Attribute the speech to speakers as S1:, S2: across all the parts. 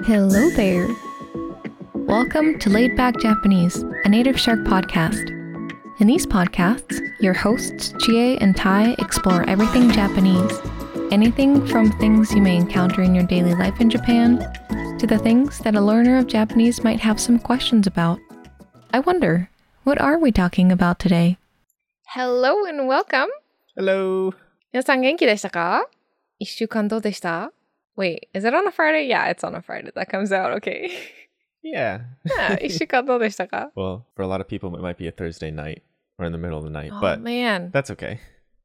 S1: Hello there. Welcome to Laid Back Japanese, a Native Shark podcast. In these podcasts, your hosts Chie and Tai explore everything Japanese. Anything from things you may encounter in your daily life in Japan to the things that a learner of Japanese might have some questions about. I wonder, what are we talking about today? Hello and welcome.
S2: Hello.
S1: 皆さん元気でしたか一週間どうでした Wait, is it on a Friday? Yeah, it's on a Friday. That comes out okay.
S2: Yeah.
S1: yeah, 一週間どうでしたか
S2: well, for a lot of people, it might be a Thursday night or in the middle of the night,
S1: Oh
S2: but
S1: man.
S2: that's okay.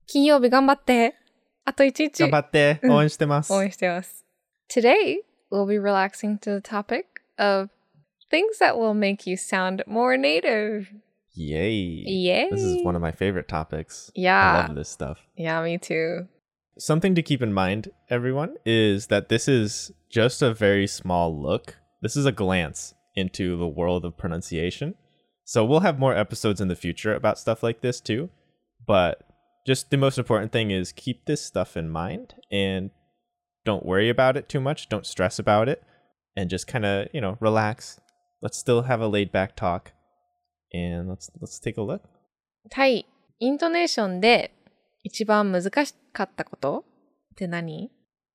S1: 金曜日頑張って。あと一日
S2: 頑張って
S1: うん
S2: 応援してます。
S1: 応援してます。Today, we'll be relaxing to the topic of things that will make you sound more native.
S2: Yay.
S1: Yay.
S2: This is one of my favorite topics. I
S1: Yeah.
S2: love this stuff.
S1: Yeah, me too.
S2: Something to keep in mind, everyone, is that this is just a very small look. This is a glance into the world of pronunciation. So we'll have more episodes in the future about stuff like this too. But just the most important thing is keep this stuff in mind and don't worry about it too much. Don't stress about it and just kind of, you know, relax. Let's still have a laid back talk and let's let's take a look.
S1: タイ、イントネーションで 一番難しかったことって何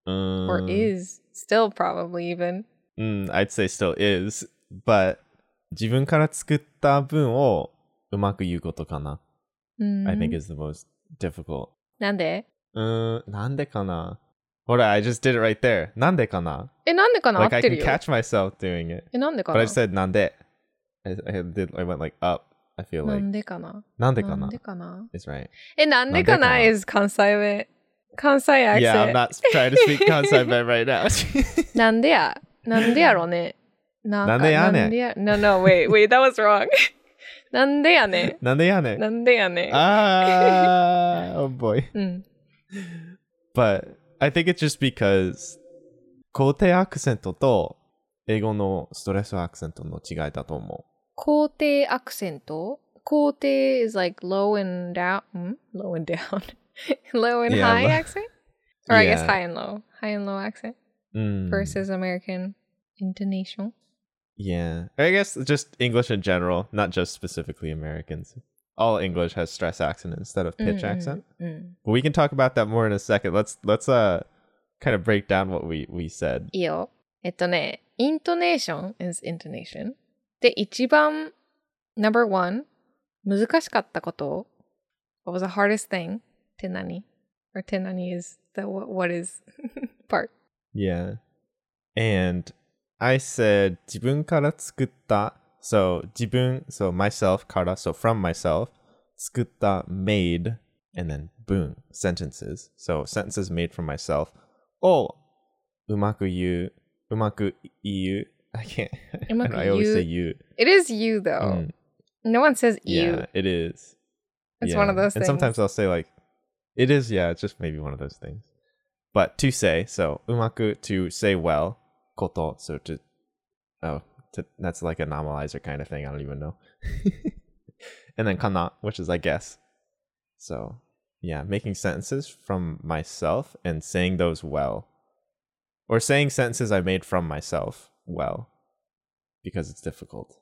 S1: ?or
S2: Um,
S1: is still probably even.
S2: Mm, I'd say still is, but 自分から作った文をうまく言うことかな。I think is the most difficult.
S1: なんで
S2: うーん、なんでかなほら、I just did it right there. なんでかな
S1: え、なんでかな合
S2: Like
S1: っ
S2: I can
S1: よ。
S2: catch myself doing it.
S1: え、なんでか
S2: But
S1: な
S2: I just said なんで。I, I, did, I went like up. I feel
S1: な
S2: like
S1: んでかな
S2: なんでかなん
S1: なでかな
S2: is right.
S1: え、なんでかな is 関西弁。関西 accent.
S2: Yeah, I'm not trying to speak Kansai Ben right now.
S1: なんでやなんでやろねなんか
S2: なんでやねん
S1: No, no, wait, wait, that was wrong. なんでやね
S2: なんでやねん。
S1: なんでやね
S2: Ah, oh boy.
S1: うん。
S2: But I think it's just because 肯定アクセントと英語のストレスアクセントの違いだと思
S1: 肯 定アクセント肯定 is like low and down. ん Low and down. low and
S2: Yeah,
S1: high
S2: low-
S1: accent? Or I guess
S2: Yeah.
S1: high and low. High and low accent
S2: う。Mm,
S1: versus American intonation.
S2: Yeah. Or I guess just English in general, not just specifically Americans. All English has stress accent instead of pitch
S1: うん
S2: accent.
S1: うん。
S2: But we can talk about that more in a second. Let's let's uh kind of break down what we we said.
S1: いいよ。えっとね、イントネーション is intonation. で、一番 number one 難しかったこと What was the hardest thing? って何 Or って何 is the what, what is part.
S2: Yeah. And I said 自分から作った so 自分 so myself から so from myself 作った made and then boom sentences so sentences made from myself をうまく言ううまく言う I can't.
S1: I,
S2: I always
S1: you.
S2: say you.
S1: It is you though.
S2: Mm.
S1: No one says you.
S2: Yeah, it is.
S1: It's
S2: yeah.
S1: one of those.
S2: And
S1: things.
S2: sometimes I'll say like, it is. Yeah, it's just maybe one of those things. But to say so umaku to say well koto so to oh to, that's like a normalizer kind of thing. I don't even know. and then kana, which is I guess. So yeah, making sentences from myself and saying those well, or saying sentences I made from myself well because it's difficult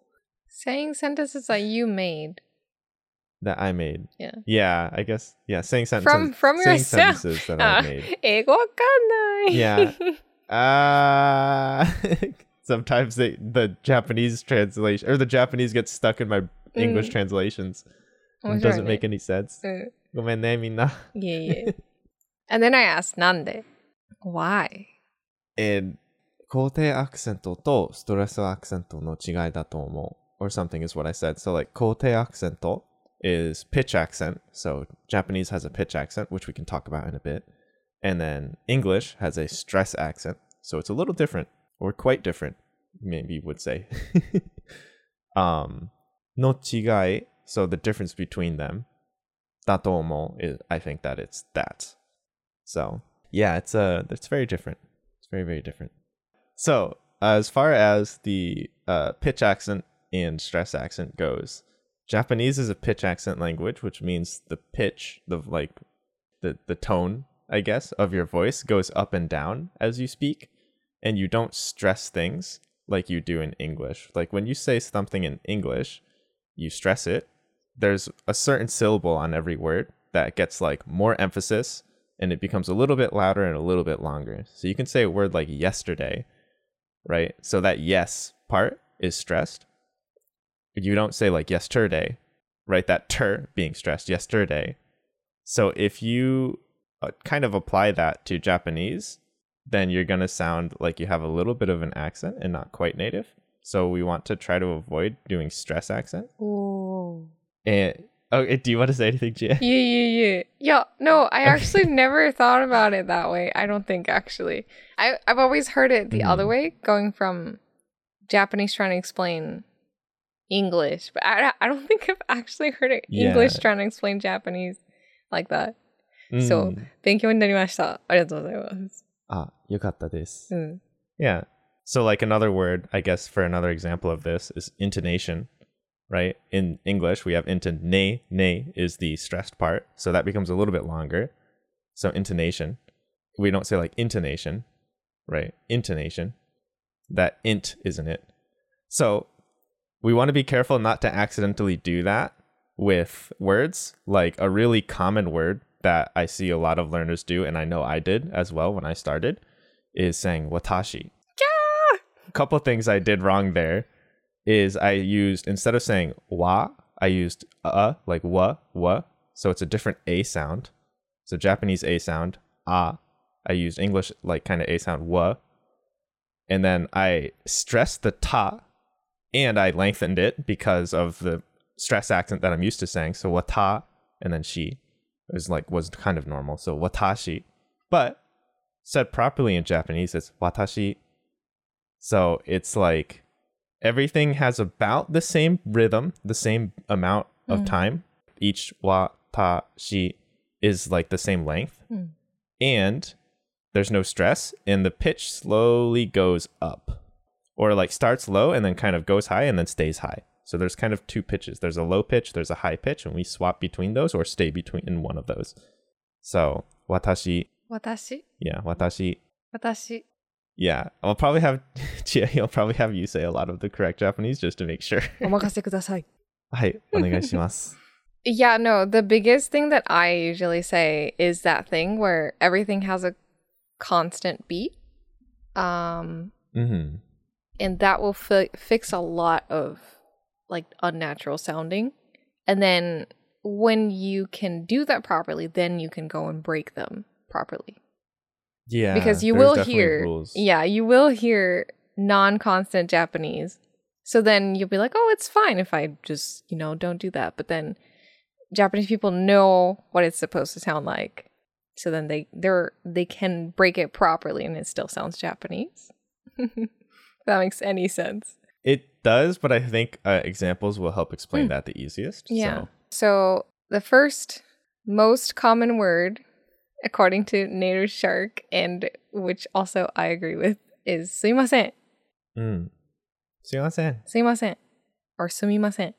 S1: Saying sentences that you made.
S2: that I made
S1: Yeah.
S2: Yeah, I guess. Yeah, saying sentences
S1: From from
S2: saying
S1: yourself.
S2: sentences that
S1: Ah,
S2: I made.
S1: 英語わかんない。
S2: Yeah. Uh sometimes they the Japanese translation or the Japanese gets stuck in my English
S1: Mm.
S2: translations.
S1: 面
S2: It
S1: 白い
S2: doesn't
S1: ね
S2: make any sense.
S1: うん
S2: ごめんね、みんな。
S1: いえいえ。And then I asked, なんで Why?
S2: And 高低アクセントとストレスアクセントの違いだと思う。or something is what I said. So like 高低アクセント is pitch accent. So Japanese has a pitch accent, which we can talk about in a bit. And then English has a stress accent. So it's a little different or quite different, maybe you would say. um, no chigai. So the difference between them. Datomo is I think that it's that. So yeah, it's a it's very different. It's very, very different. So as far as the uh, pitch accent and stress accent goes, Japanese is a pitch accent language, which means the pitch, the like the the tone, I guess, of your voice goes up and down as you speak. and you don't stress things like you do in English. Like when you say something in English, you stress it. There's a certain syllable on every word that gets like more emphasis and it becomes a little bit louder and a little bit longer. So you can say a word like yesterday, right? So that yes part is stressed. You don't say like yesterday, right? That ter being stressed, yesterday. So if you uh, kind of apply that to Japanese, then you're going to sound like you have a little bit of an accent and not quite native. So we want to try to avoid doing stress accent.
S1: Ooh.
S2: And Oh, do you want to say anything, Chie?
S1: Yeah, yeah, yeah. Yeah, no, I actually never thought about it that way. I don't think actually. I I've always heard it the mm.
S2: other
S1: way, going from Japanese trying to explain English, but I I don't think I've actually heard it
S2: yeah.
S1: English trying to explain Japanese like that.
S2: Mm. So,
S1: ah, mm.
S2: Yeah, So like another word, I guess for another example of this is intonation right? In English, we have inton ne, ne is the stressed part, so that becomes a little bit longer. So intonation. We don't say like intonation, right? Intonation. That int isn't it. So we want to be careful not to accidentally do that with words, like a really common word that I see a lot of learners do and I know I did as well when I started is saying watashi. A couple things I did wrong there is I used instead of saying wa, I used uh like wa wa, so it's a different a sound. So Japanese a sound ah. I used English like kind of a sound wa, and then I stressed the ta, and I lengthened it because of the stress accent that I'm used to saying. So wata and then she was like was kind of normal. So watashi, but said properly in Japanese, it's watashi. So it's like everything has about the same rhythm, the same amount of
S1: Mm.
S2: time. Each wa, ta, watashi is like the same length.
S1: Mm.
S2: And there's no stress, and the pitch slowly goes up. Or like starts low and then kind of goes high and then stays high. So there's kind of two pitches. There's a low pitch, there's a high pitch, and we swap between those or stay between in one of those. So watashi,
S1: 私
S2: yeah, watashi,
S1: 私
S2: yeah. I'll probably have Chia, he'll probably have you say a lot of the correct Japanese just to make sure.
S1: お任せください。
S2: はい、お願いします。
S1: Yeah, no, the biggest thing that I usually say is that thing where everything has a constant beat. Um,
S2: うん。
S1: and that will fi- fix a lot of like unnatural sounding. And then when you can do that properly, then you can go and break them properly.
S2: Yeah.
S1: because you will hear
S2: rules.
S1: yeah you will hear non-constant japanese so then you'll be like oh it's fine if i just you know don't do that but then japanese people know what it's supposed to sound like so then they they're they can break it properly and it still sounds japanese if that makes any sense
S2: It does, but I think uh, examples will help explain
S1: Mm.
S2: that the easiest.
S1: yeah
S2: So.
S1: so the first most common word according to Native Shark, and which also I agree with, is sumimasen. Mm. Sumimasen. Sumimasen. Or sumimasen.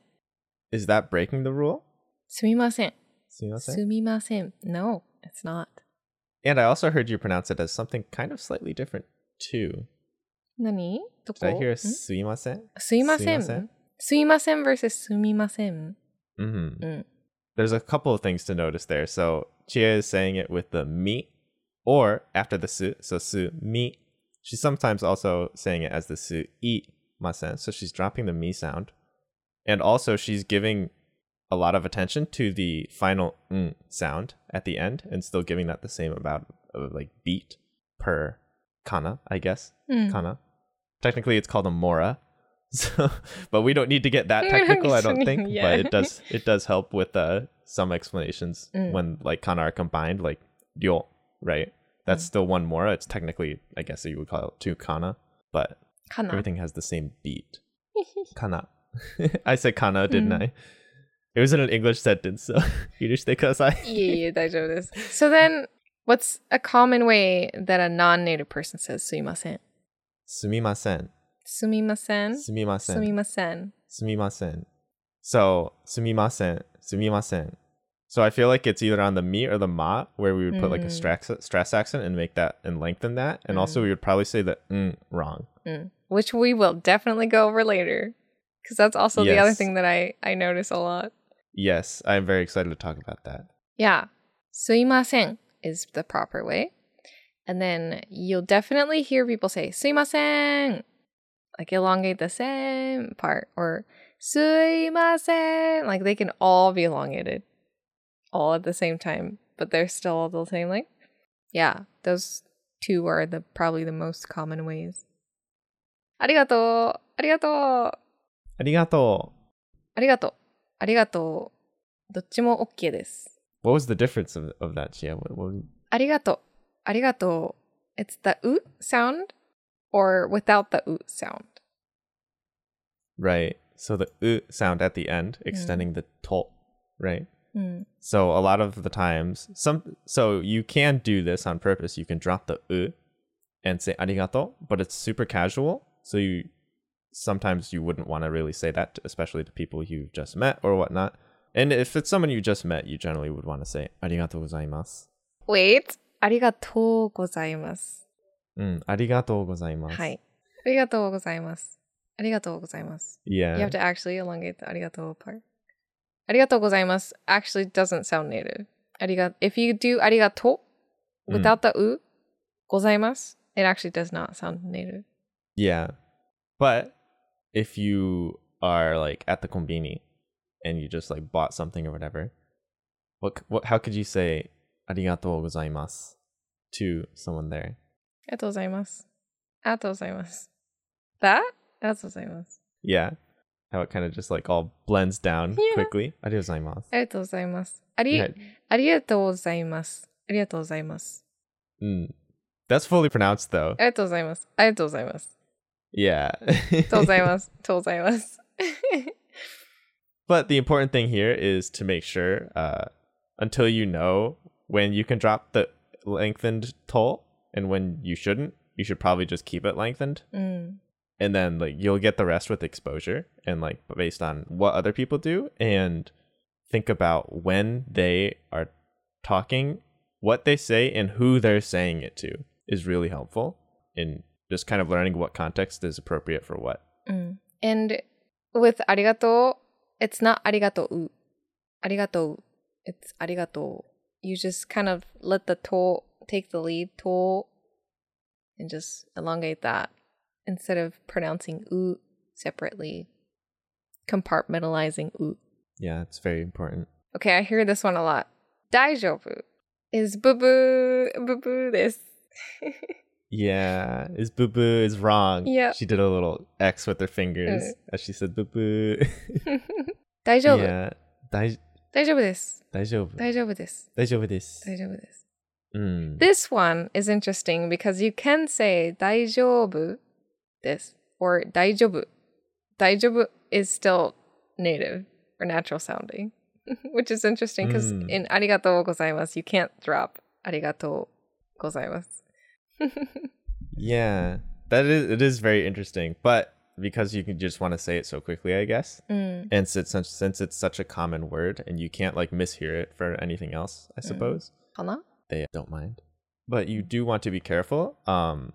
S2: Is that breaking the rule?
S1: Sumimasen. Sumimasen. Sumimasen. No, it's not.
S2: And I also heard you pronounce it as something kind of slightly different too.
S1: Nani?
S2: Did I hear
S1: hmm? sumimasen? Sumimasen. Sumimasen versus sumimasen.
S2: Mm-hmm.
S1: Mm.
S2: There's a couple of things to notice there. So Chie is saying it with the mi or after the su. So su mi. She's sometimes also saying it as the su i masen. So she's dropping the mi sound. And also she's giving a lot of attention to the final n sound at the end and still giving that the same amount of like beat per kana, I guess.
S1: うん。
S2: Kana. Technically it's called a mora. So, but we don't need to get that technical, I don't think.
S1: yeah.
S2: But it does it does help with uh, some explanations
S1: mm.
S2: when like kana are combined, like yo, right? That's
S1: mm.
S2: still one mora. It's technically, I guess you would call it two kana, but
S1: kana.
S2: everything has the same beat. kana. I said kana, didn't
S1: mm.
S2: I? It was in an English sentence, so
S1: you just think I. yeah, yeah, So then, what's a common way that a non-native person says sumimasen?
S2: Sumimasen. Sumimasen. Sumimasen. Sumimasen. Sumimasen. So sumimasen, sumimasen so I feel like it's either on the me or the ma where we would put mm. like a
S1: mm.
S2: stress stress accent and make that and lengthen that, and
S1: mm.
S2: also we would probably say the mm wrong,
S1: mm. which we will definitely go over later, because that's also yes. the other thing that I I notice a lot.
S2: Yes, I'm very excited to talk about that.
S1: Yeah, suimasen is the proper way, and then you'll definitely hear people say suimasen, like elongate the same part or suimasen, like they can all be elongated all at the same time, but they're still all the same length. Yeah, those two are the probably the most common ways. Arigato, arigato, arigato, arigato, arigato. どっちも OK です。
S2: What was the difference of, of that, Chie? What, what...
S1: Arigato, arigato. It's the u sound or without the u sound.
S2: Right. So the u sound at the end, extending mm. the to, right?
S1: Hmm.
S2: So a lot of the times, some so you can do this on purpose. You can drop the u and say arigato, but it's super casual. So you sometimes you wouldn't want to really say that, especially to people you've just met or whatnot. And if it's someone you just met, you generally would want to say arigato gozaimasu.
S1: Wait,
S2: arigato gozaimasu.
S1: Mm,
S2: yeah,
S1: You have to actually elongate the arigato part arigato actually doesn't sound native. If you do arigato
S2: hmm.
S1: without the u, ございます, it actually does not sound native.
S2: Yeah. But if you are like at the konbini and you just like bought something or whatever, what what how could you say arigato to someone there?
S1: Arigato gozaimasu. Arigato. That?
S2: Yeah how it kind of just like all blends down
S1: yeah.
S2: quickly. Mm. That's fully pronounced though.
S1: ありがとうございます。ありがとうございます。
S2: Yeah. But the important thing here is to make sure uh, until you know when you can drop the lengthened toll and when you shouldn't, you should probably just keep it lengthened.
S1: Mm
S2: and then like you'll get the rest with exposure and like based on what other people do and think about when they are talking what they say and who they're saying it to is really helpful in just kind of learning what context is appropriate for what.
S1: Mm. and with arigato it's not arigato arigato it's arigato. You just kind of let the to take the lead to and just elongate that instead of pronouncing u separately, compartmentalizing u.
S2: Yeah, it's very important.
S1: Okay, I hear this one a lot. 大丈夫 is ブブー、ブブーです。
S2: Yeah, is boo boo is wrong.
S1: Yeah.
S2: She did a little X with her fingers
S1: Uh.
S2: as she said boo boo.
S1: 大丈夫
S2: yeah. 大
S1: 大丈夫です。
S2: 大丈夫。
S1: 大丈夫です。
S2: 大丈夫です。
S1: 大丈夫です。
S2: Mm.
S1: This one is interesting because you can say 大丈夫 this or daijobu. Daijobu is still native or natural sounding, which is interesting because
S2: mm.
S1: in arigatou gozaimasu, you can't drop arigatou gozaimasu.
S2: yeah, that is it is very interesting, but because you can just want to say it so quickly, I guess.
S1: Mm.
S2: And since since it's such a common word, and you can't like mishear it for anything else, I mm.
S1: suppose. Mm.
S2: They don't mind, but you mm. do want to be careful. Um,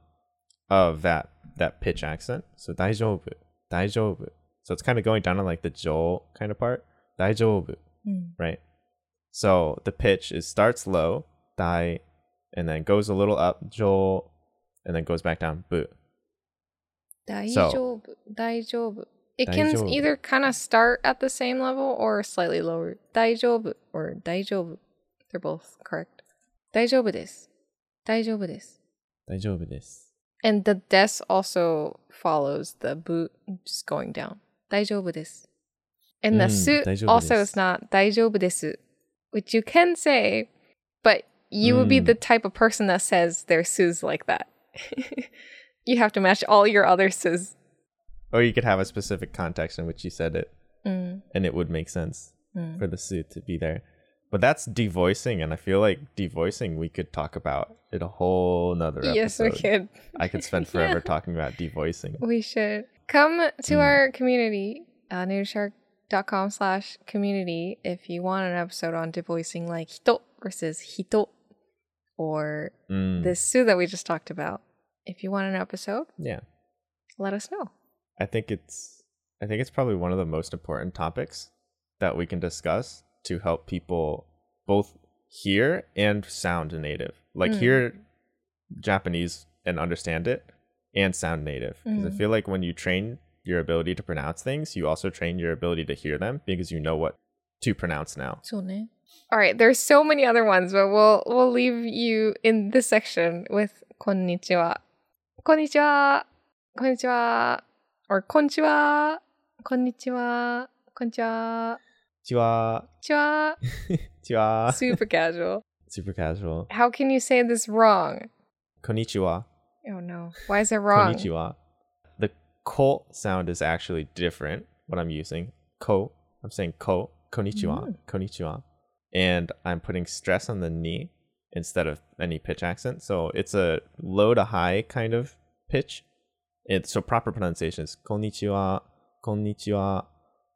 S2: of that that pitch accent. So daijoubu, daijoubu. So it's kind of going down on like the jo kind of part.
S1: Daijoubu, mm.
S2: right? So the pitch is starts low, dai, and then goes a little up, jo, and then goes back down, bu.
S1: Daijoubu, so, daijoubu. It can either kind of start at the same level or slightly lower. Daijoubu or daijoubu. They're both correct. Daijoubu desu. Daijoubu desu. Daijoubu desu. 丈夫です。
S2: 大丈夫です.
S1: And the des also follows the bu just going down. 大丈夫です. And the
S2: うん、
S1: su
S2: 大丈夫です。
S1: also is not 大丈夫です, which you can say, but you would be
S2: うん。
S1: the type of person that says their su's like that. you have to match all your other su's.
S2: Or you could have a specific context in which you said it,
S1: うん。
S2: and it would make sense
S1: うん。
S2: for the suit to be there. But that's devoicing, and I feel like devoicing we could talk about in a whole nother episode.
S1: Yes, we could.
S2: I could spend forever
S1: Yeah.
S2: talking about devoicing.
S1: We should come to
S2: Mm.
S1: our community, uh, Shark slash community if you want an episode on devoicing like hito versus hito or
S2: Mm,
S1: this su that we just talked about. If you want an episode,
S2: yeah.
S1: let us know.
S2: I think it's I think it's probably one of the most important topics that we can discuss to help people both hear and sound native. Like
S1: Mm.
S2: hear Japanese and understand it and sound native. Because I
S1: Mm.
S2: feel like when you train your ability to pronounce things, you also train your ability to hear them because you know what to pronounce now.
S1: All right, there's so many other ones, but we'll we'll leave you in this section with konnichiwa. Konnichiwa. Konnichiwa. Or konnichiwa. Konnichiwa. Konnichiwa.
S2: Chiwa,
S1: Konnichiwa.
S2: chiwa.
S1: Super casual.
S2: Super casual.
S1: How can you say this wrong?
S2: Konnichiwa.
S1: Oh no. Why is it wrong?
S2: Konnichiwa. The ko sound is actually different. What I'm using, ko. I'm saying ko. Konnichiwa.
S1: Mm.
S2: Konnichiwa. And I'm putting stress on the ni instead of any pitch accent. So it's a low to high kind of pitch. It so proper pronunciation is konnichiwa, konnichiwa.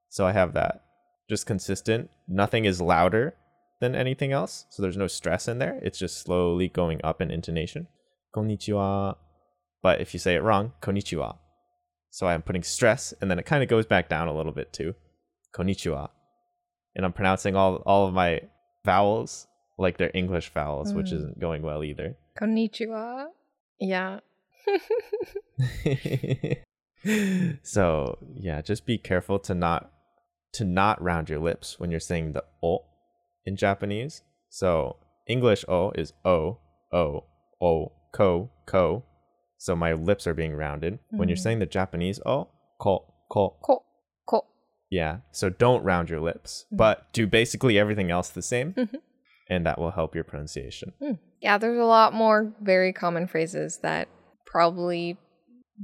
S2: So I have that. Just consistent. Nothing is louder than anything else. So there's no stress in there. It's just slowly going up in intonation. Konnichiwa. But if you say it wrong, konnichiwa. So I'm putting stress and then it kind of goes back down a little bit too. Konnichiwa. And I'm pronouncing all all of my vowels like they're English vowels, which
S1: Mm.
S2: isn't going well either.
S1: Konnichiwa. Yeah.
S2: so yeah, just be careful to not to not round your lips when you're saying the o in Japanese. So English o is o o o ko ko. So my lips are being rounded. When you're
S1: Mhm.
S2: saying the Japanese o ko ko
S1: ko. Ko.
S2: yeah. So don't round your lips,
S1: Mhm.
S2: but do basically everything else the same,
S1: Mhm.
S2: and that will help your pronunciation.
S1: Yeah, there's a lot more very common phrases that probably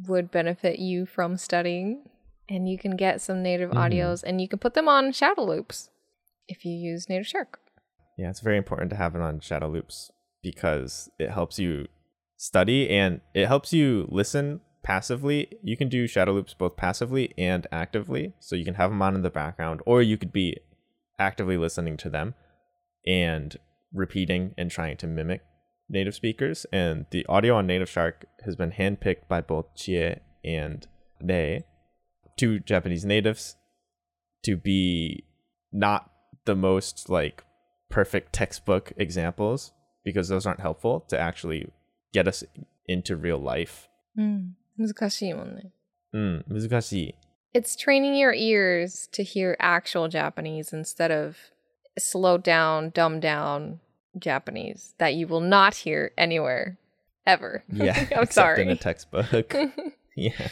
S1: would benefit you from studying. And you can get some native
S2: Mhm.
S1: audios and you can put them on shadow loops if you use Native Shark.
S2: Yeah, it's very important to have it on shadow loops because it helps you study and it helps you listen passively. You can do shadow loops both passively and actively. So you can have them on in the background, or you could be actively listening to them and repeating and trying to mimic native speakers. And the audio on Native Shark has been handpicked by both Chie and Nei, two Japanese natives, to be not the most like perfect textbook examples because those aren't helpful to actually get us into real life.
S1: 難しいもんね。
S2: Mm, 難しい.
S1: It's training your ears to hear actual Japanese instead of slowed down, dumbed down Japanese that you will not hear anywhere ever.
S2: Yeah,
S1: I'm
S2: except in a
S1: sorry.
S2: textbook. yeah,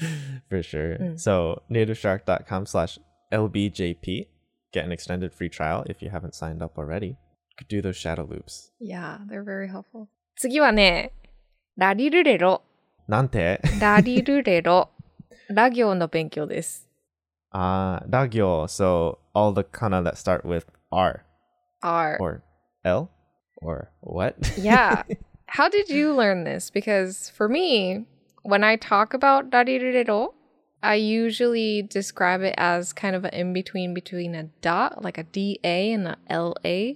S2: for sure.
S1: Mm.
S2: So nativeshark.com slash lbjp. Get an extended free trial if you haven't signed up already. Could do those shadow loops.
S1: yeah, they're very helpful. 次はね、ラリルレロ。
S2: Nante.
S1: ラリルレロ。ラ行の勉強です。
S2: Uh, ragyo. So all the kana that start with R
S1: R.
S2: or L or what?
S1: Yeah. How did you learn this? Because for me, when I talk about darirero, I usually describe it as kind of an in between between a da, like a DA and a LA.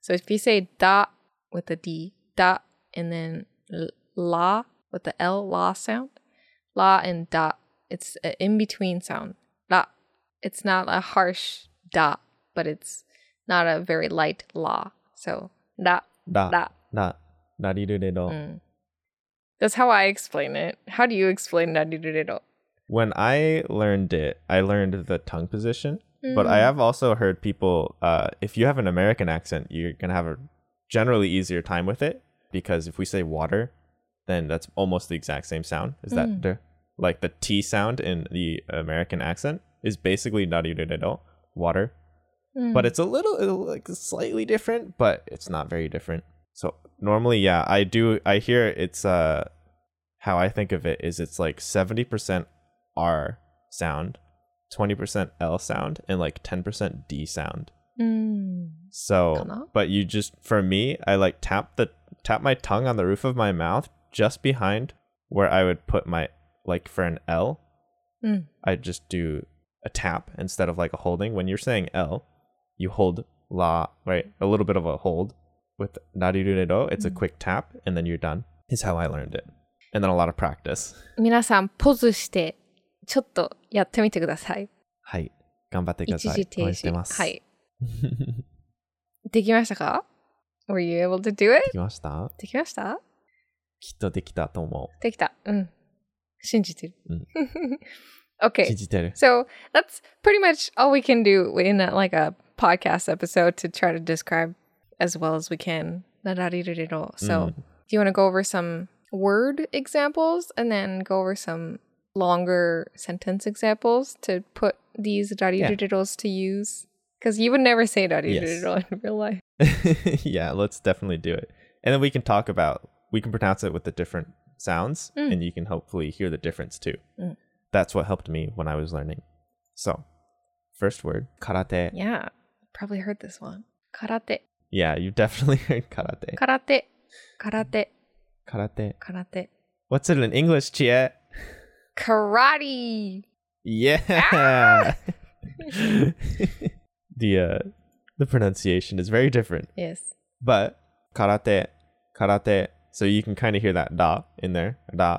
S1: So if you say da with a D, da, and then la with the L, la sound, la and da, it's an in between sound. La. It's not a harsh da, but it's not a very light la. So da,
S2: da.
S1: da.
S2: Da. Darirurero.
S1: Mm. That's how I explain it. How do you explain darirero?
S2: When I learned it, I learned the tongue position. But
S1: Mm.
S2: I have also heard people, uh, if you have an American accent, you're going to have a generally easier time with it because if we say water, then that's almost the exact same sound. Is that
S1: Mm.
S2: like the T sound in the American accent is basically darirurero, water.
S1: Mm.
S2: But it's a little like slightly different, but it's not very different. So normally, yeah, I do. I hear it's uh, how I think of it is it's like seventy percent R sound, twenty percent L sound, and like ten percent D sound.
S1: Mm.
S2: So, but you just for me, I like tap the tap my tongue on the roof of my mouth just behind where I would put my like for an L.
S1: Mm.
S2: I just do a tap instead of like a holding. When you're saying L, you hold la, right? A little bit of a hold With nariruredo, it's a
S1: Mm.
S2: quick tap and then you're done. Is how I learned it. And then a lot of practice.
S1: 皆さん、ポズして、ちょっとやってみてください。
S2: はい。頑張ってください。
S1: 一時停止。
S2: 応援してます。
S1: はい。できましたか ?Were you able to do it?
S2: できました
S1: できました
S2: きっとできたと思
S1: できた。うん。信じてる。
S2: うんう。
S1: okay.
S2: 信じてる。
S1: So that's pretty much all we can do in a, like a podcast episode to try to describe as well as we can. So
S2: Mm.
S1: do you want to go over some word examples and then go over some longer sentence examples to put these rariririros to use? Because you would never say raririro in real life.
S2: yeah, let's definitely do it. And then we can talk about we can pronounce it with the different sounds
S1: Mm.
S2: and you can hopefully hear the difference too.
S1: Mm.
S2: That's what helped me when I was learning. So, first word, karate.
S1: Yeah. Probably heard this one. Karate.
S2: Yeah, you definitely heard karate.
S1: Karate. Karate.
S2: Karate.
S1: Karate.
S2: What's it in English, Chie?
S1: Karate.
S2: Yeah.
S1: Ah!
S2: the uh the pronunciation is very different.
S1: Yes.
S2: But karate, karate. So you can kind of hear that da in there, da.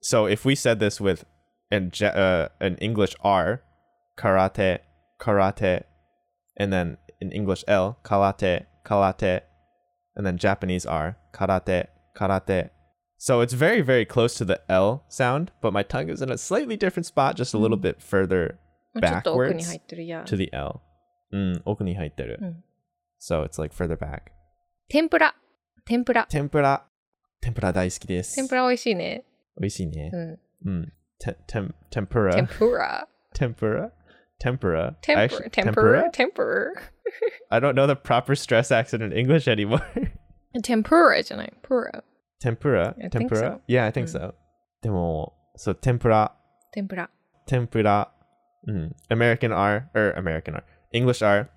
S2: So if we said this with an uh, an English R, karate, karate, and then in English L, karate, karate, and then Japanese R, karate, karate. So it's very very close to the L sound, but my tongue is in a slightly different spot, just a little
S1: Mm.
S2: bit further
S1: もうちょっと奥に
S2: Backwards
S1: 入ってる。Yeah.
S2: to the L. Mm, 奥に入ってる.
S1: Mm.
S2: So it's like further back.
S1: 天ぷら。天ぷら。
S2: 天ぷら。天ぷら大好きです。
S1: 天ぷら美味しいね。
S2: 美味しいね
S1: う。ん。
S2: うん。て、てん、 tempura.
S1: Temper, actually,
S2: tempura, tempura,
S1: tempura.
S2: I don't know the proper stress accent in English anymore.
S1: tempura, tempura.
S2: Tempura,
S1: I
S2: tempura.
S1: So.
S2: Yeah, I think
S1: mm.
S2: so. でも、so tempura. Tempura. Tempura. Mm. American R or American R. English R.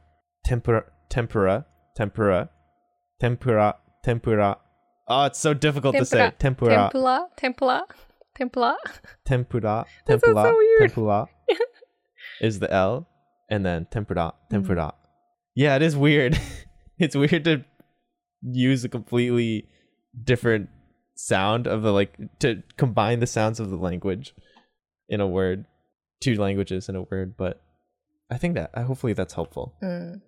S2: Tempura, tempura, tempura, tempura, tempura. Oh, ah, it's so difficult tempura. to say. Tempura.
S1: Tempura. Tempura. Tempura. Tempura. Tempura.
S2: Tempura.
S1: That sounds so weird.
S2: Tempura is the L, and then temperat, temperat. Mm. Yeah, it is weird. it's weird to use a completely different sound of the like to combine the sounds of the language in a word, two languages in a word. But I think that hopefully that's helpful.
S1: Mm.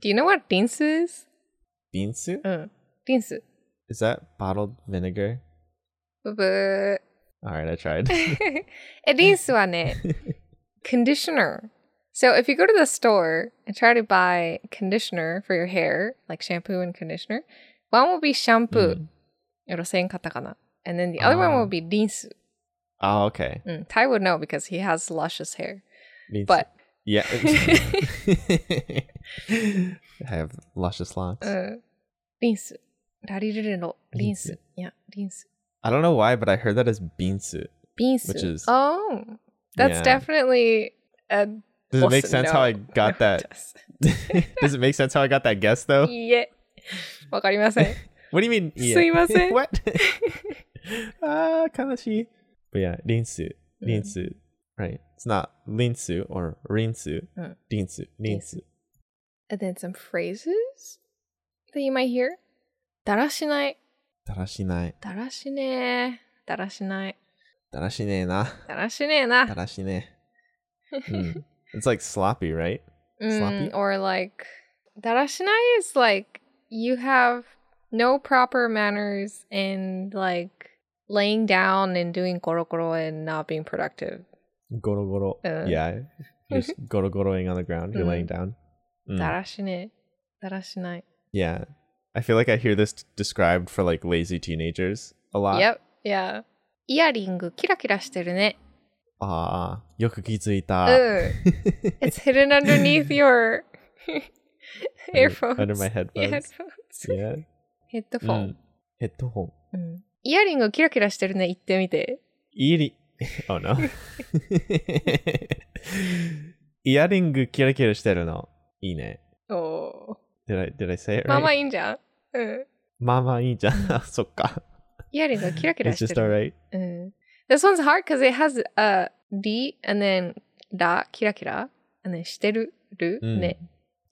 S1: Do you know what dinsu is? Dinsu. Mm. Uh.
S2: Is that bottled vinegar?
S1: But
S2: All right, I tried.
S1: ー。え、リンスはね、conditioner. So if you go to the store and try to buy conditioner for your hair, like shampoo and conditioner, one will be shampoo.
S2: うん
S1: よろせんかったかな And then the other one will be リンス。
S2: oh, okay.
S1: うん。Ty would know because he has luscious hair.
S2: Bean
S1: But
S2: Yeah. I have luscious locks.
S1: うん。リンス。ラリルレのリンス。いや、リンス。
S2: I don't know why, but I heard that as beansu.
S1: ビンス。
S2: Which is-
S1: oh, that's
S2: Yeah.
S1: definitely a
S2: Does it make
S1: Awesome.
S2: sense
S1: No.
S2: how I got that? Does it make sense how I got that guess though?
S1: いいえ。わかりません。
S2: What do you mean? yeah?
S1: すいません。
S2: what? ah, kanashi. But yeah, rinsu. Rinsu. Right. It's not linsu or rinsu.
S1: Mm.
S2: Rinsu. Rinsu.
S1: And then some phrases that you might hear. だらしない。
S2: Darashinai.
S1: だらしねー。だらしない。
S2: Darashine na.
S1: だらしねえな。
S2: Darashine. Mm. It's like sloppy, right? sloppy?
S1: Mm, or like, だらしない is like you have no proper manners and like laying down and doing goro goro and not being productive.
S2: Goro goro.
S1: Uh.
S2: yeah. You're just goro goroing on the ground. You're
S1: Mm.
S2: laying down. Mm.
S1: だらしねえ。だらしない。
S2: Yeah. I feel like I hear this described for like lazy teenagers a lot.
S1: Yep. Yeah. イヤリングキラキラしてるね。
S2: Ah, よく気づいた。
S1: うん。It's hidden underneath your earphones.
S2: Under my headphones.
S1: Headphones.
S2: yeah.
S1: ヘッドフォン。
S2: うんヘッドホン。
S1: うんイヤリングキラキラしてるね。言ってみて。
S2: イヤリ、oh no. イヤリングキラキラしてるの。いいね。
S1: おお
S2: Did I, did I say it
S1: ー。
S2: right?
S1: まあまあいいんじゃん。うん。
S2: まあまあいいじゃん。そっか。
S1: イヤリングキラキラ
S2: It's
S1: して
S2: just
S1: る。
S2: alright.
S1: うん。This one's hard because it has a り and then ら、キラキラ and then してる、る、
S2: うん
S1: ね。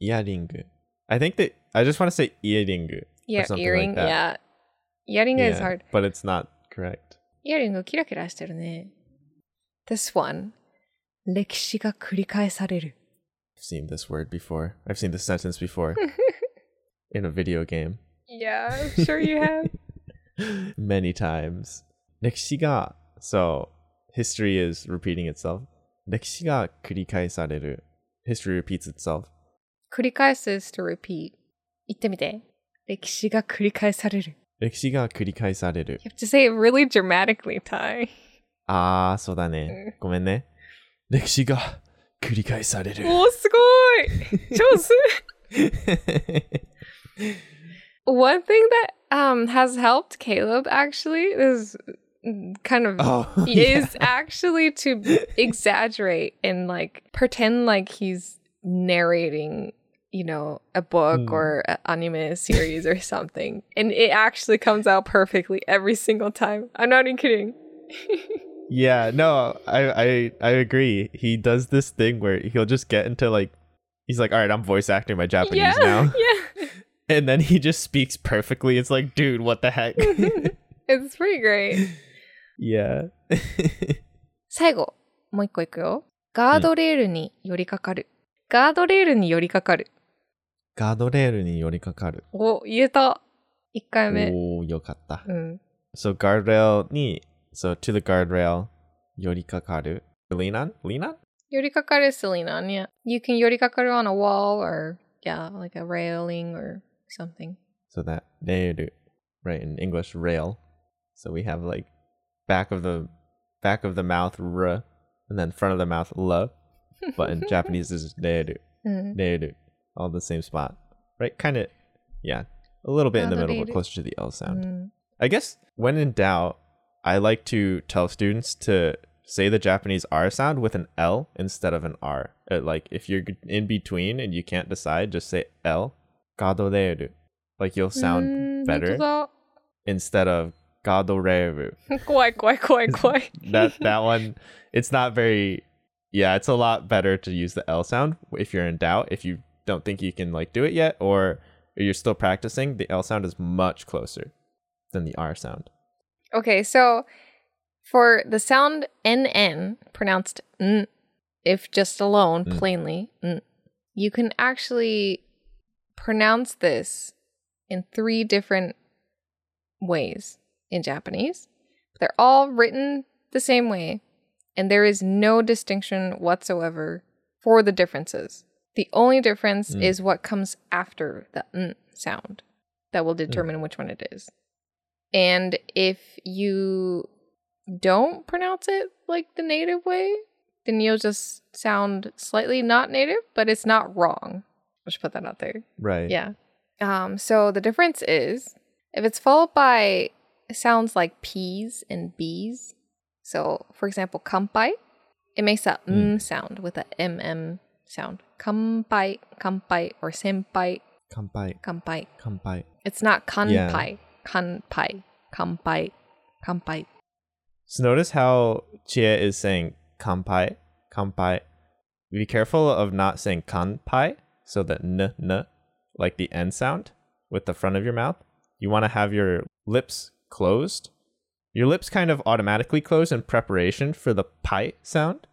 S2: Earring. I think that I just want to say earring.
S1: Yeah,
S2: something like
S1: earring,
S2: that.
S1: yeah. イヤリング is
S2: Yeah,
S1: hard.
S2: but it's not correct.
S1: イヤリングキラキラしてるね。This one. 歴史が繰り返される。
S2: seen this word before. I've seen this sentence before in a video game.
S1: Yeah, I'm sure you have.
S2: Many times. Nekshiga. So history is repeating itself. Nekshiga kurikaisareru. History repeats itself.
S1: 繰り返す is to repeat. 言ってみて。歴史が繰り返される。
S2: 歴史が繰り返される。
S1: You have to say it really dramatically, Tai.
S2: Ah, ああ、そうだね。ごめんね。歴史が繰り返される。
S1: おー、すごい上手 One thing that um has helped Caleb actually is kind of
S2: oh, yeah.
S1: is actually to exaggerate and like pretend like he's narrating, you know, a book
S2: Mm.
S1: or an anime series or something. And it actually comes out perfectly every single time. I'm not even kidding.
S2: Yeah, no, I, I I agree. He does this thing where he'll just get into like he's like, all right, I'm voice acting my Japanese
S1: yeah.
S2: now.
S1: Yeah.
S2: And then he just speaks perfectly. It's like, dude, what the heck?
S1: It's pretty great.
S2: yeah.
S1: 最後、もう一個いくよ。ガードレールに寄りかかる。ガードレールに寄りかかる。
S2: ガードレールに寄りかかる。
S1: お、言えた。一回目。
S2: おー、よかった。
S1: うん。
S2: So guardrail に、 so to the guardrail, yorikakaru. Lean on? Lean on?
S1: Yorikakaru is to lean on, yeah. You can yorikakaru on a wall or, yeah, like a railing or something.
S2: So that, neiru, right, in English, rail. So we have like back of the back of the mouth, r, and then front of the mouth, l. But in Japanese,
S1: it's
S2: neiru. Mm-hmm. Neiru. All the same spot, right? Kind of, yeah, a little bit in the middle, but closer to the L sound.
S1: Mm.
S2: I guess when in doubt, I like to tell students to say the Japanese R sound with an L instead of an R. Uh, like if you're in between and you can't decide, just say L. Gadoreru. Like you'll sound better instead of Gadoreru.
S1: Quite, quite, quite, quite.
S2: That that one it's not very yeah, it's a lot better to use the L sound if you're in doubt, if you don't think you can like do it yet or you're still practicing, the L sound is much closer than the R sound.
S1: Okay, so for the sound NN, pronounced N, if just alone,
S2: Mm.
S1: plainly, N, you can actually pronounce this in three different ways in Japanese. They're all written the same way, and there is no distinction whatsoever for the differences. The only difference
S2: Mm.
S1: is what comes after the N sound that will determine which one it is. And if you don't pronounce it like the native way, then you'll just sound slightly not native, but it's not wrong. I should put that out there.
S2: Right.
S1: Yeah. Um, so the difference is if it's followed by sounds like P's and B's. So, for example, kampai, it makes a
S2: Mm.
S1: m sound with a mm sound. Kampai, kampai, or senpai,
S2: Kampai,
S1: kampai.
S2: kampai.
S1: It's not kanpai,
S2: Yeah.
S1: Kanpai, kampai, kampai.
S2: So notice how Chie is saying kampai, kampai. Be careful of not saying kanpai, so that n n, like the n sound with the front of your mouth. You want to have your lips closed. Your lips kind of automatically close in preparation for the pai sound.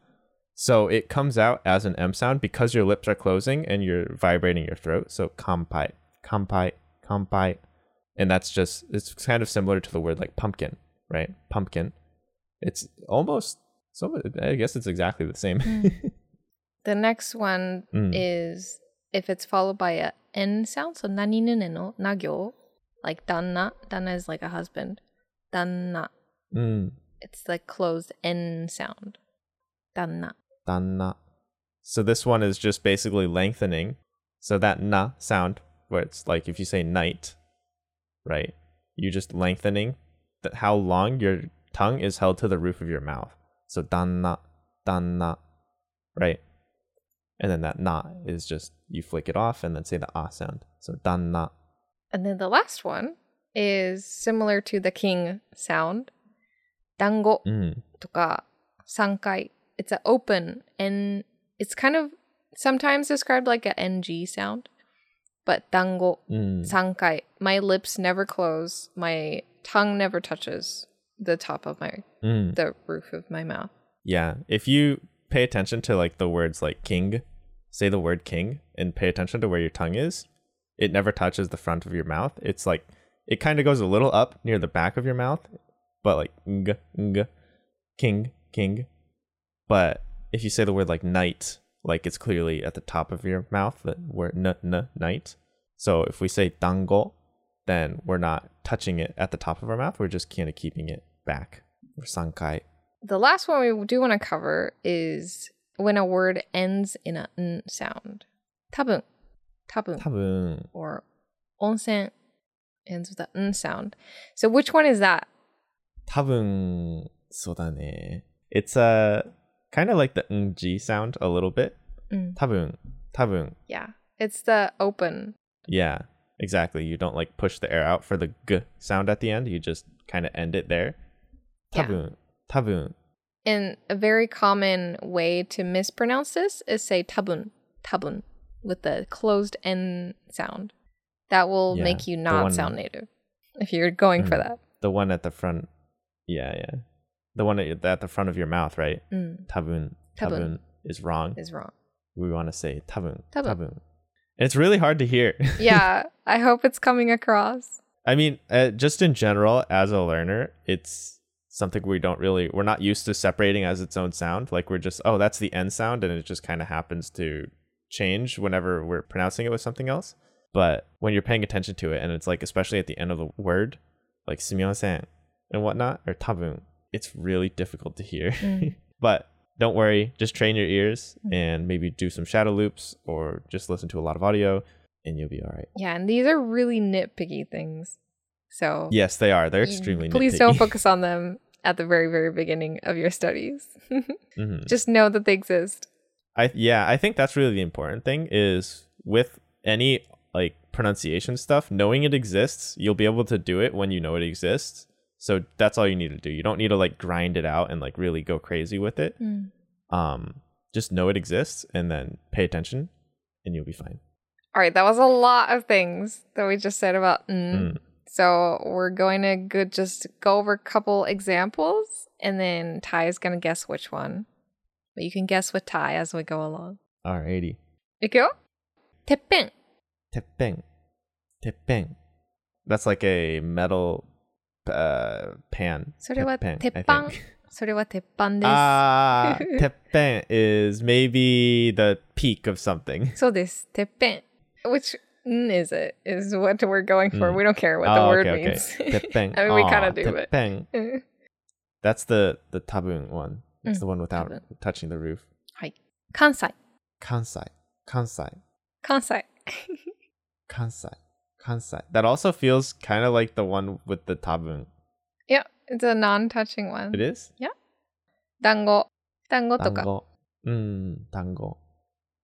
S2: So it comes out as an M sound because your lips are closing and you're vibrating your throat. So kampai, kampai, kampai. And that's just, it's kind of similar to the word like pumpkin, right? Pumpkin. It's almost, so I guess it's exactly the same.
S1: The next one
S2: Mm.
S1: is if it's followed by a N sound, so nani nune no nagyo, like danna. Danna is like a husband. Danna.
S2: Mm,
S1: It's like closed N sound. Danna.
S2: danna. So this one is just basically lengthening. So that na sound, where it's like if you say night, right? You just lengthening that how long your tongue is held to the roof of your mouth. So danna, danna, right? And then that na is just you flick it off and then say the ah sound. So danna.
S1: And then the last one is similar to the king sound. Dango
S2: Mm,
S1: とか3回 it's an open and it's kind of sometimes described like a ng sound. but dango
S2: Sangai,
S1: sankai. My lips never close. My tongue never touches the top of my
S2: mm.
S1: the roof of my mouth.
S2: Yeah, if you pay attention to like the words like king, say the word king and pay attention to where your tongue is. It never touches the front of your mouth. It's like it kind of goes a little up near the back of your mouth, but like ng, ng, king, king. But if you say the word like night, like it's clearly at the top of your mouth, the word n, n, night. So if we say dango, then we're not touching it at the top of our mouth. We're just kind of keeping it back. Or sankai.
S1: The last one we do want to cover is when a word ends in a n sound. Tabun. Tabun.
S2: 多分
S1: or onsen ends with a n sound. So which one is that?
S2: 多分そうだね It's a kind of like the ng sound a little bit.
S1: Mm.
S2: 多分多分
S1: Yeah. It's the open.
S2: Yeah, exactly. You don't like push the air out for the g sound at the end. You just kind of end it there.
S1: Yeah.
S2: 多分多分
S1: And a very common way to mispronounce this is say tabun, tabun, with the closed N sound. That will
S2: Yeah,
S1: make you
S2: the
S1: not
S2: one-
S1: sound native if you're going for
S2: Mm.
S1: that.
S2: the one at the front. Yeah, yeah. the one at, at the front of your mouth, right?
S1: Mm. Tabun.
S2: Tabun. Tabun is wrong.
S1: Is wrong.
S2: We want to say tabun. Tabun. tabun. It's really hard to hear.
S1: yeah, I hope it's coming across.
S2: I mean, uh, just in general, as a learner, it's something we don't really we're not used to separating as its own sound. Like we're just oh, that's the n sound, and it just kind of happens to change whenever we're pronouncing it with something else. But when you're paying attention to it, and it's like especially at the end of the word, like sumimasen and whatnot, or tabun, it's really difficult to hear.
S1: Mm.
S2: but don't worry, just train your ears and maybe do some shadow loops or just listen to a lot of audio, and you'll be all right.
S1: Yeah, and these are really nitpicky things. So
S2: Yes, they are. They're extremely
S1: please
S2: nitpicky.
S1: don't focus on them at the very, very beginning of your studies.
S2: Mhm.
S1: Just know that they exist.
S2: I yeah, I think that's really the important thing is with any like pronunciation stuff, knowing it exists, you'll be able to do it when you know it exists. So that's all you need to do. You don't need to like grind it out and like really go crazy with it. Mm. Um, just know it exists and then pay attention and you'll be fine.
S1: All right, that was a lot of things that we just said about mm.
S2: Mm.
S1: So we're going to go, just go over a couple examples and then Tai is going to guess which one. But you can guess with Tai as we go along.
S2: Alrighty.
S1: 이게요? Teppen.
S2: Teppen. Teppen. That's like a metal uh pan.
S1: それは
S2: Teppeng,
S1: 鉄
S2: I
S1: 板
S2: think.
S1: それは鉄板です。
S2: Ah, teppen is maybe the peak of something.
S1: そうです。てっぺん Which n is it? Is what we're going for.
S2: Mm.
S1: We don't care what the
S2: Oh,
S1: word
S2: okay,
S1: means.
S2: okay. Teppen.
S1: I mean, we
S2: Aw,
S1: kinda do, but-
S2: teppen. That's the the tabun one. It's
S1: Mm,
S2: the one without
S1: tabun.
S2: touching the roof.
S1: はい。関西。
S2: Kansai. Kansai.
S1: 関西。
S2: Kansai. Kansai. That also feels kind of like the one with the tabun.
S1: Yeah, it's a non-touching one.
S2: It is?
S1: Yeah. Dango.
S2: Dango toka. Mm, dango.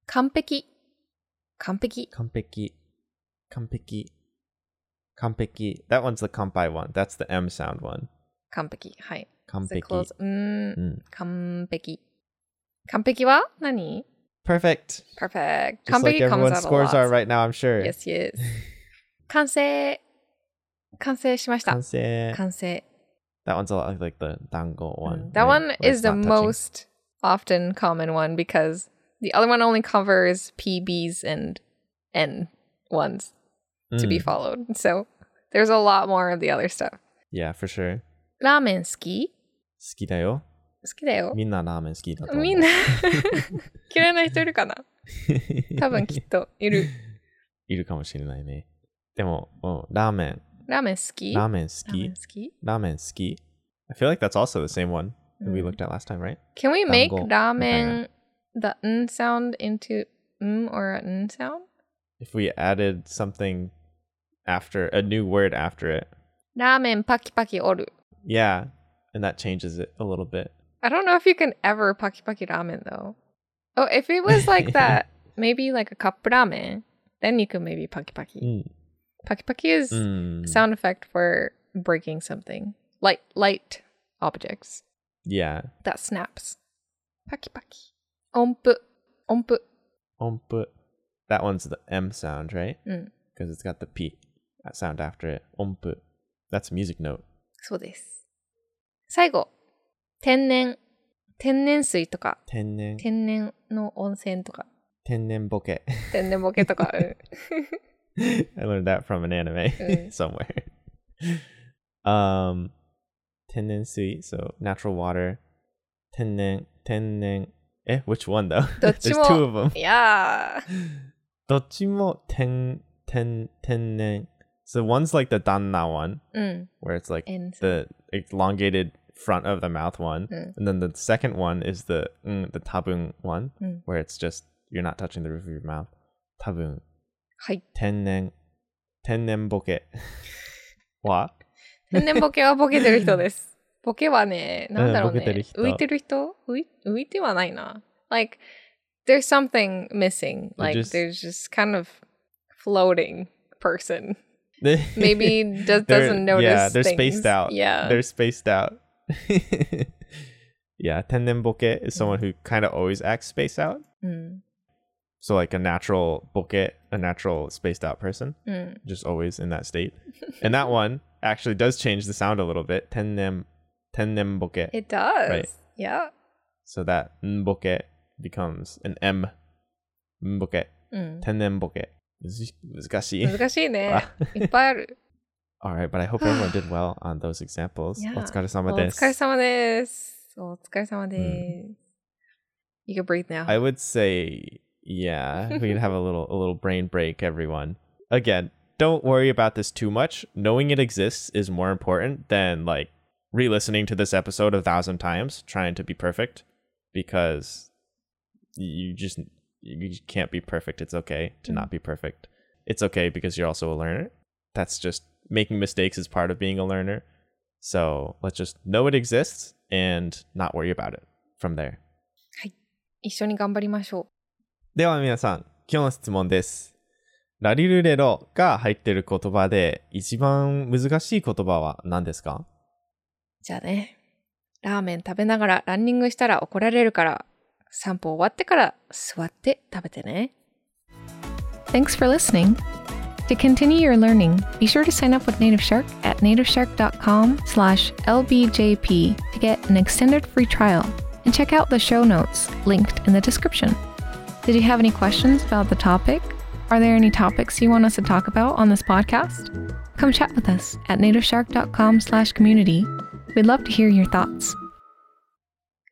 S1: Kanpeki. Kanpeki.
S2: Kanpeki. Kanpeki. Kanpeki. That one's the kanpai one. That's the M sound one.
S1: Kanpeki. Hi. Kanpeki.
S2: Mm.
S1: mm, kanpeki. Kanpeki wa nani?
S2: Perfect.
S1: Perfect.
S2: Just
S1: Kanpeki
S2: like
S1: everyone
S2: scores are right now, I'm sure.
S1: Yes, yes. 完成。完成しました。
S2: Kansei.
S1: 完成。
S2: That one's a lot like the dango one.
S1: Mm, That
S2: right?
S1: one
S2: Where
S1: is
S2: it's
S1: the
S2: not touching.
S1: most often common one because the other one only covers PBs and N ones to be
S2: Mm,
S1: followed. So there's a lot more of the other stuff.
S2: Yeah, for sure.
S1: ラーメン好き
S2: 好きだよ。
S1: 好きだよ。
S2: みんなラーメン好きだと思う。
S1: みんな嫌いな人いるかな多分きっといる。
S2: いるかもしれないね。 でも、うんラーメン、
S1: ラーメン好き
S2: ラーメン好
S1: ラーメン
S2: き
S1: 好き
S2: ラーメン好き I feel like that's also the same one that we
S1: Mm.
S2: looked at last time, right?
S1: Can we make
S2: 団子
S1: ラーメン the n sound into m or an n sound?
S2: If we added something after, a new word after it.
S1: ラーメンパキパキおる。
S2: Yeah, and that changes it a little bit.
S1: I don't know if you can ever paki paki ramen though. Oh, if it was like that, maybe like a cup ramen, then you could maybe paki paki.
S2: うん。
S1: Paki paki is
S2: うん
S1: a sound effect for breaking something. Light light objects
S2: Yeah.
S1: that snaps. パキパキ。音符。音符。
S2: Ompu. That one's the M sound, right?
S1: うん。
S2: Because it's got the P sound after it. Ompu. That's a music note.
S1: そうです。最後。天然。天然水とか、
S2: Tennen.
S1: 天然の温泉とか、
S2: Tennen boke.
S1: 天然ボケとか。
S2: I learned that from an anime
S1: okay.
S2: somewhere. Um, tenen sui, so natural water. Tenen, tenen. Eh, which one though? There's two of them.
S1: Yeah.
S2: Dochimo ten ten tenen. So one's like the danna one,
S1: mm.
S2: where it's like
S1: and.
S2: the elongated front of the mouth one,
S1: mm.
S2: and then the second one is the mm, the tabung one, where it's just you're not touching the roof of your mouth. Tabung.
S1: はい。
S2: 天然天然ボケは
S1: 天然ボケはボケてる人です。ボケはね、なんだろうね。
S2: ボケてる人
S1: 浮いてる人浮い浮いてはないな。Like, there's something missing. Like,
S2: just-
S1: there's just kind of floating person.
S2: They-
S1: Maybe just
S2: They're-
S1: doesn't notice
S2: Yeah, they're
S1: things.
S2: spaced out.
S1: Yeah.
S2: They're spaced out. yeah, tenden boke is someone who kind of always acts spaced out.
S1: うん。
S2: So like a natural boke, a natural spaced out person,
S1: うん。
S2: just always in that state. and that one actually does change the sound a little bit. Tenem tenem boke.
S1: It does.
S2: Right.
S1: Yeah.
S2: So that nboke becomes an M. Nboke.
S1: うん。
S2: Tenem boke. 難しい。
S1: 難しいね。いっぱいある。
S2: All right, but I hope everyone did well on those examples.
S1: Yeah.
S2: お疲れ様
S1: お
S2: です。
S1: 疲れ様です。お疲れ様です。You can breathe now.
S2: I would say, yeah, we can have a little a little brain break, everyone. Again, don't worry about this too much. Knowing it exists is more important than like re-listening to this episode a thousand times trying to be perfect because you just you just can't be perfect. It's okay to not be perfect. It's okay because you're also a learner. That's just making mistakes is part of being a learner. So let's just know it exists and not worry about it from there.
S1: 一緒に頑張りましょ
S2: では皆さん、今日の質問です。ラリルレロが入ってる言葉で一番難しい言葉は何ですか
S1: う。じゃあね。ラーメン食べながらランニングしたら怒られるから、散歩終わってから座って食べてね。
S3: Thanks for listening. To continue your learning, be sure to sign up with Native Shark at nativeshark.com slash lbjp to get an extended free trial and check out the show notes linked in the description. Did you have any questions about the topic? Are there any topics you want us to talk about on this podcast? Come chat with us at nativeshark.com slash community. We'd love to hear your thoughts.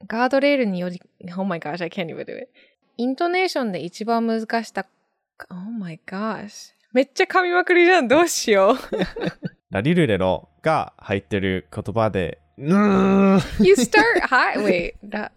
S1: ガードレールにより、Oh my gosh, I can't even do it. イントネーションで一番難した、Oh my gosh. めっちゃ噛みまくりじゃん。どうしよう。
S2: ラリルレロが入ってる言葉で、うーん
S1: You start high. Wait. ラ